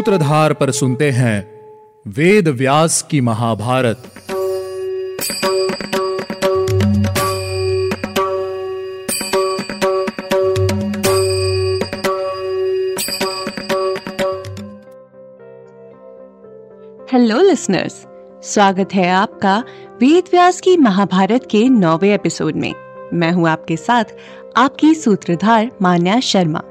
सूत्रधार पर सुनते हैं वेद व्यास की महाभारत। हेलो लिसनर्स स्वागत है आपका वेद व्यास की महाभारत के नौवे एपिसोड में। मैं हूँ आपके साथ आपकी सूत्रधार मान्या शर्मा।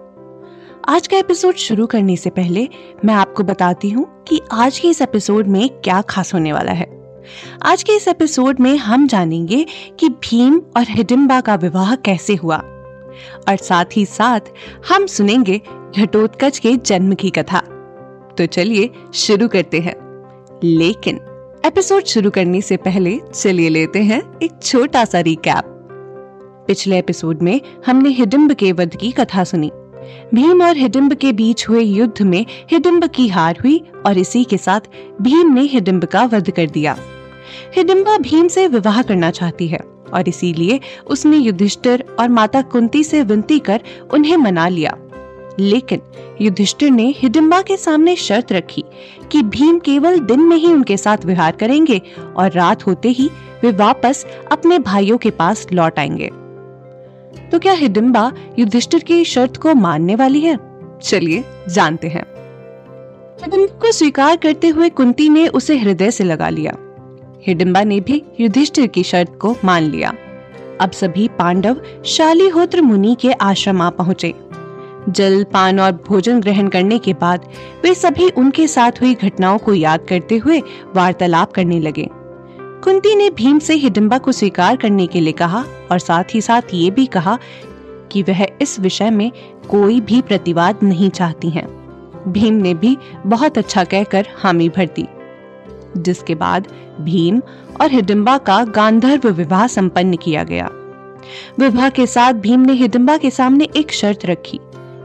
आज का एपिसोड शुरू करने से पहले मैं आपको बताती हूँ कि आज के इस एपिसोड में क्या खास होने वाला है। आज के इस एपिसोड में हम जानेंगे कि भीम और हिडिम्बा का विवाह कैसे हुआ। और साथ ही साथ हम सुनेंगे घटोत्कच के जन्म की कथा। तो चलिए शुरू करते हैं। लेकिन एपिसोड शुरू करने से पहले चलिए लेते हैं एक छोटा सा रिकैप पिछले एपिसोड में हमने हिडिम्ब के वध की कथा सुनी। भीम और हिडिम्ब के बीच हुए युद्ध में हिडिम्ब की हार हुई और इसी के साथ भीम ने हिडिम्ब का वध कर दिया। हिडिम्बा भीम से विवाह करना चाहती है और इसीलिए उसने युधिष्ठिर और माता कुंती से विनती कर उन्हें मना लिया। लेकिन युधिष्ठिर ने हिडिम्बा के सामने शर्त रखी कि भीम केवल दिन में ही उनके साथ विहार करेंगे और रात होते ही वे वापस अपने भाइयों के पास लौट आएँगे। तो क्या हिडिम्बा युधिष्ठिर की शर्त को मानने वाली है? चलिए, जानते हैं। हिडिम्बा को स्वीकार करते हुए कुंती ने उसे हृदय से लगा लिया। हिडिम्बा ने भी युधिष्ठिर की शर्त को मान लिया। अब सभी पांडव शालीहोत्र मुनि के आश्रम आ पहुँचे। जल, पान और भोजन ग्रहण करने के बाद वे सभी उनके साथ हुई घटनाओं को याद करते हुए वार्तालाप करने लगे। कुंती ने भीम से हिडिम्बा को स्वीकार करने के लिए कहा और साथ ही साथ ये भी कहा कि वह इस विषय में कोई भी प्रतिवाद नहीं चाहती हैं। भीम ने भी बहुत अच्छा कहकर हामी भर दी, जिसके बाद भीम और हिडिम्बा का गांधर्व विवाह संपन्न किया गया विवाह के साथ भीम ने हिडिम्बा के सामने एक शर्त रखी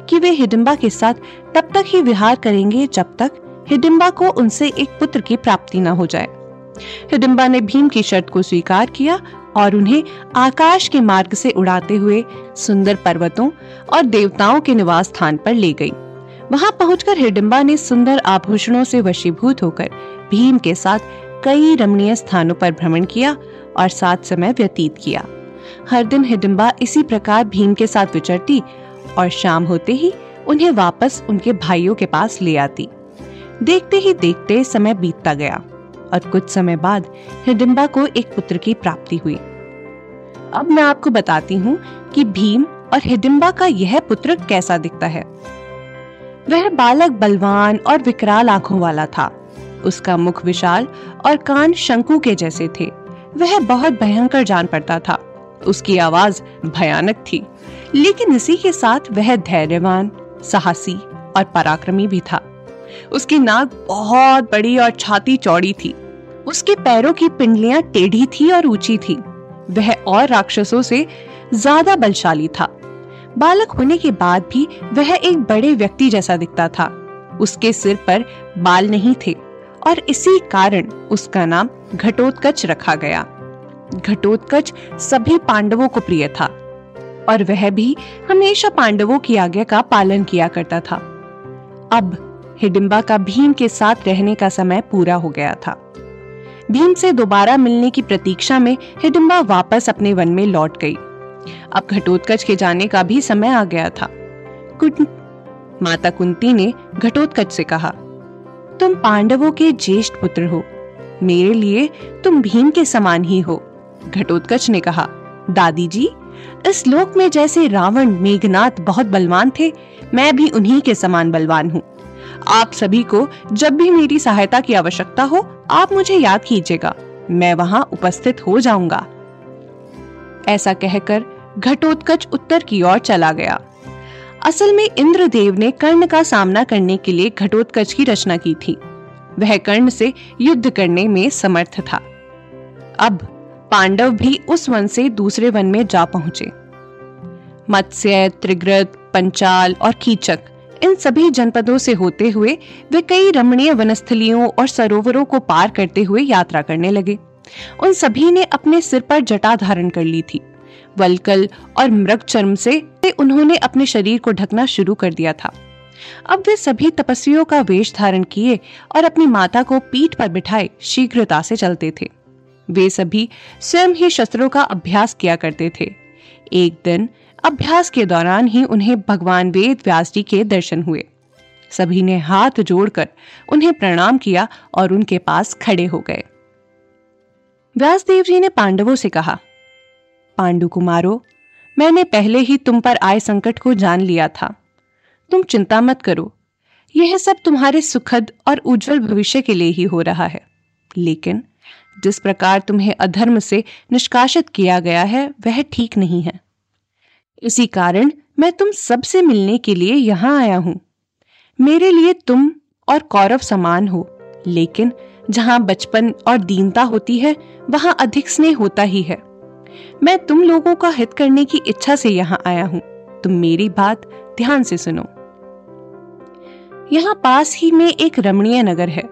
कि वे हिडिम्बा के साथ तब तक ही विहार करेंगे जब तक हिडिम्बा को उनसे एक पुत्र की प्राप्ति न हो जाए हिडिम्बा ने भीम की शर्त को स्वीकार किया और उन्हें आकाश के मार्ग से उड़ाते हुए सुंदर पर्वतों और देवताओं के निवास स्थान पर ले गई। वहाँ पहुंचकर हिडिम्बा ने सुंदर आभूषणों से वशीभूत होकर भीम के साथ कई रमणीय स्थानों पर भ्रमण किया और साथ समय व्यतीत किया। हर दिन हिडिम्बा इसी प्रकार भीम के साथ विचरती और शाम होते ही उन्हें वापस उनके भाइयों के पास ले आती। देखते ही देखते समय बीतता गया। और कुछ समय बाद हिडिम्बा को एक पुत्र की प्राप्ति हुई। अब मैं आपको बताती हूँ कि भीम और हिडिम्बा का यह पुत्र कैसा दिखता है। वह बालक बलवान और विकराल आँखों वाला था। उसका मुख विशाल और कान शंकु के जैसे थे। वह बहुत भयंकर जान पड़ता था। उसकी आवाज़ भयानक थी, लेकिन इसी के साथ वह धैर्यवान, साहसी और पराक्रमी भी था। उसकी नाक बहुत बड़ी और छाती चौड़ी थी। उसके पैरों की पिंडलियाँ टेढ़ी थी और ऊँची थी। वह और राक्षसों से ज़्यादा बलशाली था। बालक होने के बाद भी वह एक बड़े व्यक्ति जैसा दिखता था। उसके सिर पर बाल नहीं थे और इसी कारण उसका नाम घटोत्कच रखा गया। घटोत्कच सभी पांडवों को प्रिय था और वह भी हमेशा पांडवों की आज्ञा का पालन किया करता था। अब हिडिम्बा का भीम के साथ रहने का समय पूरा हो गया था। भीम से दोबारा मिलने की प्रतीक्षा में हिडिम्बा वापस अपने वन में लौट गई। अब घटोत्कच के जाने का भी समय आ गया था। माता कुंती ने घटोत्कच से कहा, तुम पांडवों के ज्येष्ठ पुत्र हो। मेरे लिए तुम भीम के समान ही हो। घटोत्कच ने कहा, दादी जी, इस लोक में जैसे रावण, मेघनाथ बहुत बलवान थे, मैं भी उन्हीं के समान बलवान हूँ। आप सभी को जब भी मेरी सहायता की आवश्यकता हो, आप मुझे याद कीजिएगा। मैं वहाँ उपस्थित हो जाऊँगा। ऐसा कहकर घटोत्कच उत्तर की ओर चला गया। असल में इंद्रदेव ने कर्ण का सामना करने के लिए घटोत्कच की रचना की थी। वह कर्ण से युद्ध करने में समर्थ था। अब पांडव भी उस वन से दूसरे वन में जा पहुँचे। मत्स्य, त्रिग्रत, पंचाल और कीचक इन सभी जनपदों से होते हुए वे कई रमणीय वनस्थलियों और सरोवरों को पार करते हुए यात्रा करने लगे। उन सभी ने अपने सिर पर जटा धारण कर ली थी। वलकल और मृग चर्म से उन्होंने अपने शरीर को ढकना शुरू कर दिया था। अब वे सभी तपस्वियों का वेश धारण किए और अपनी माता को पीठ पर बिठाए शीघ्रता से चलते थे। वे सभी स्वयं ही शस्त्रों का अभ्यास किया करते थे। एक दिन अभ्यास के दौरान ही उन्हें भगवान वेद व्यास जी के दर्शन हुए। सभी ने हाथ जोड़कर उन्हें प्रणाम किया और उनके पास खड़े हो गए। व्यासदेव जी ने पांडवों से कहा, पांडु कुमारो, मैंने पहले ही तुम पर आए संकट को जान लिया था। तुम चिंता मत करो, यह सब तुम्हारे सुखद और उज्जवल भविष्य के लिए ही हो रहा है। लेकिन जिस प्रकार तुम्हें अधर्म से निष्कासित किया गया है, वह ठीक नहीं है। इसी कारण मैं तुम सबसे मिलने के लिए यहाँ आया हूँ। मेरे लिए तुम और कौरव समान हो, लेकिन जहाँ बचपन और दीनता होती है, वहाँ अधिक स्नेह होता ही है। मैं तुम लोगों का हित करने की इच्छा से यहाँ आया हूँ। तुम मेरी बात ध्यान से सुनो। यहाँ पास ही में एक रमणीय नगर है।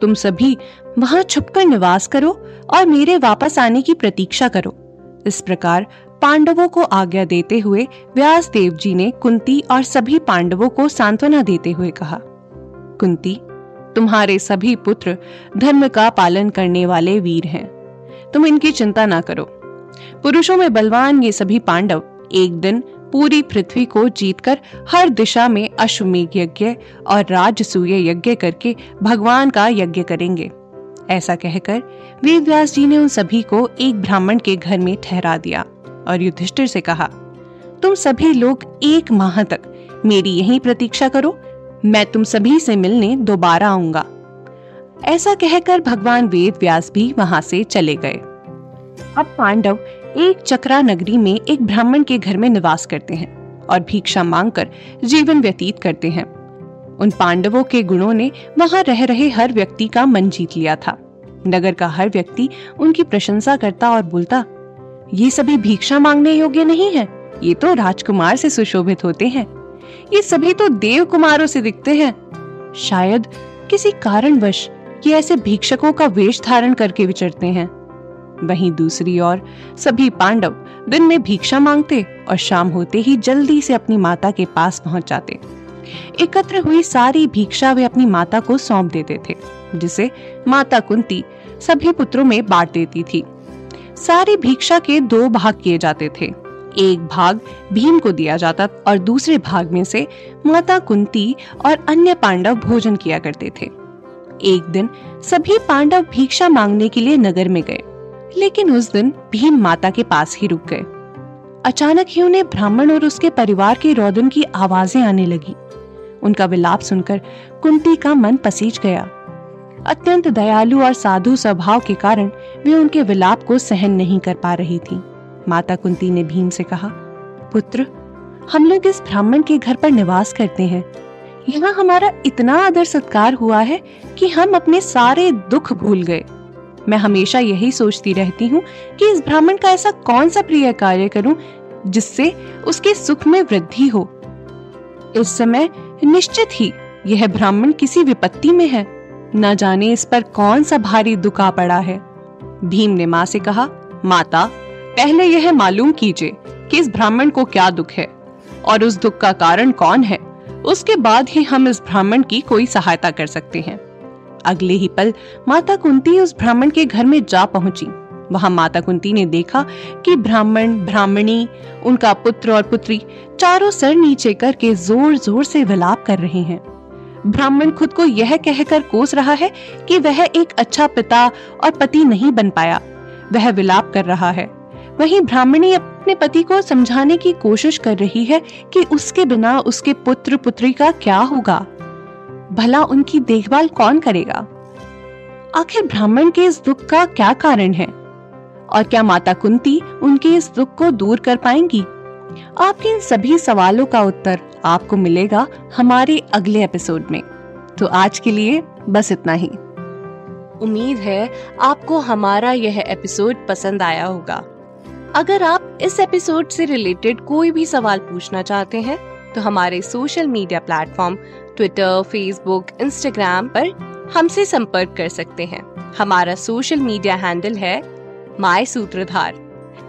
तुम सभी वहाँ छुपकर निवास करो और मेरे वापस आने की प्रतीक्षा करो। इस प्रकार पांडवों को आज्ञा देते हुए व्यास देव जी ने कुंती और सभी पांडवों को सांत्वना देते हुए कहा, कुंती, तुम्हारे सभी पुत्र धर्म का पालन करने वाले वीर हैं। तुम इनकी चिंता ना करो। पुरुषों में बलवान ये सभी पांडव एक दिन पूरी पृथ्वी को जीतकर हर दिशा में अश्वमेघ यज्ञ और राजसूय यज्ञ करके भगवान का यज्ञ करेंगे। ऐसा कहकर वेद व्यास जी ने उन सभी को एक ब्राह्मण के घर में ठहरा दिया। और युधिष्ठिर से कहा, तुम सभी लोग एक माह तक मेरी यही प्रतीक्षा करो, मैं तुम सभी से मिलने दोबारा आऊँगा। ऐसा कहकर भगवान वेद व्यास भी वहाँ से चले गए। अब पांडव एक चक्रा नगरी में एक ब्राह्मण के घर में निवास करते हैं और भिक्षा मांगकर जीवन व्यतीत करते हैं। उन पांडवों के गुणों ने वहाँ रह रहे हर व्यक्ति का मन जीत लिया था। नगर का हर व्यक्ति उनकी प्रशंसा करता और बोलता ये सभी भिक्षा मांगने योग्य नहीं है? ये तो राजकुमार से सुशोभित होते हैं। ये सभी तो देव कुमारों से दिखते हैं। शायद किसी कारणवश ये ऐसे भिक्षकों का वेश धारण करके विचरते हैं। वहीं दूसरी ओर, सभी पांडव दिन में भिक्षा मांगते और शाम होते ही जल्दी से अपनी माता के पास पहुँच जाते। एकत्र हुई सारी भिक्षा वे अपनी माता को सौंप देते थे, जिसे माता कुंती सभी पुत्रों में बांट देती थी। सारी भिक्षा के दो भाग किए जाते थे। एक भाग भीम को दिया जाता और दूसरे भाग में से माता कुंती और अन्य पांडव भोजन किया करते थे। एक दिन सभी पांडव भिक्षा मांगने के लिए नगर में गए, लेकिन उस दिन भीम माता के पास ही रुक गए। अचानक ही उन्हें ब्राह्मण और उसके परिवार के रोदन की आवाज़ें आने लगी। उनका विलाप सुनकर कुंती का मन पसीज गया। अत्यंत दयालु और साधु स्वभाव के कारण वे उनके विलाप को सहन नहीं कर पा रही थी। माता कुंती ने भीम से कहा, पुत्र, हम लोग इस ब्राह्मण के घर पर निवास करते हैं। यहाँ हमारा इतना आदर सत्कार हुआ है कि हम अपने सारे दुख भूल गए। मैं हमेशा यही सोचती रहती हूँ कि इस ब्राह्मण का ऐसा कौन सा प्रिय कार्य करूँ जिससे उसके सुख में वृद्धि हो। इस समय निश्चित ही यह ब्राह्मण किसी विपत्ति में है। न जाने इस पर कौन सा भारी दुख पड़ा है। भीम ने माँ से कहा, माता, पहले यह मालूम कीजिए कि इस ब्राह्मण को क्या दुख है, और उस दुख का कारण कौन है? उसके बाद ही हम इस ब्राह्मण की कोई सहायता कर सकते हैं। अगले ही पल माता कुंती उस ब्राह्मण के घर में जा पहुँची। वहाँ माता कुंती ने देखा कि ब्राह्मण, ब्राह्मणी, उनका पुत्र और पुत्री चारों सर नीचे करके ज़ोर ज़ोर से विलाप कर रहे हैं। ब्राह्मण खुद को यह कहकर कोस रहा है कि वह एक अच्छा पिता और पति नहीं बन पाया। वह विलाप कर रहा है। वहीं ब्राह्मणी अपने पति को समझाने की कोशिश कर रही है कि उसके बिना उसके पुत्र पुत्री का क्या होगा। भला उनकी देखभाल कौन करेगा? आखिर ब्राह्मण के इस दुख का क्या कारण है? और क्या माता कुंती उनके इस दुख को दूर कर पाएँगी? आपके इन सभी सवालों का उत्तर आपको मिलेगा हमारे अगले एपिसोड में। तो आज के लिए बस इतना ही। उम्मीद है आपको हमारा यह एपिसोड पसंद आया होगा। अगर आप इस एपिसोड से रिलेटेड कोई भी सवाल पूछना चाहते हैं तो हमारे social media platform Twitter, Facebook, Instagram पर हमसे संपर्क कर सकते हैं। हमारा सोशल मीडिया हैंडल है माई सूत्रधार।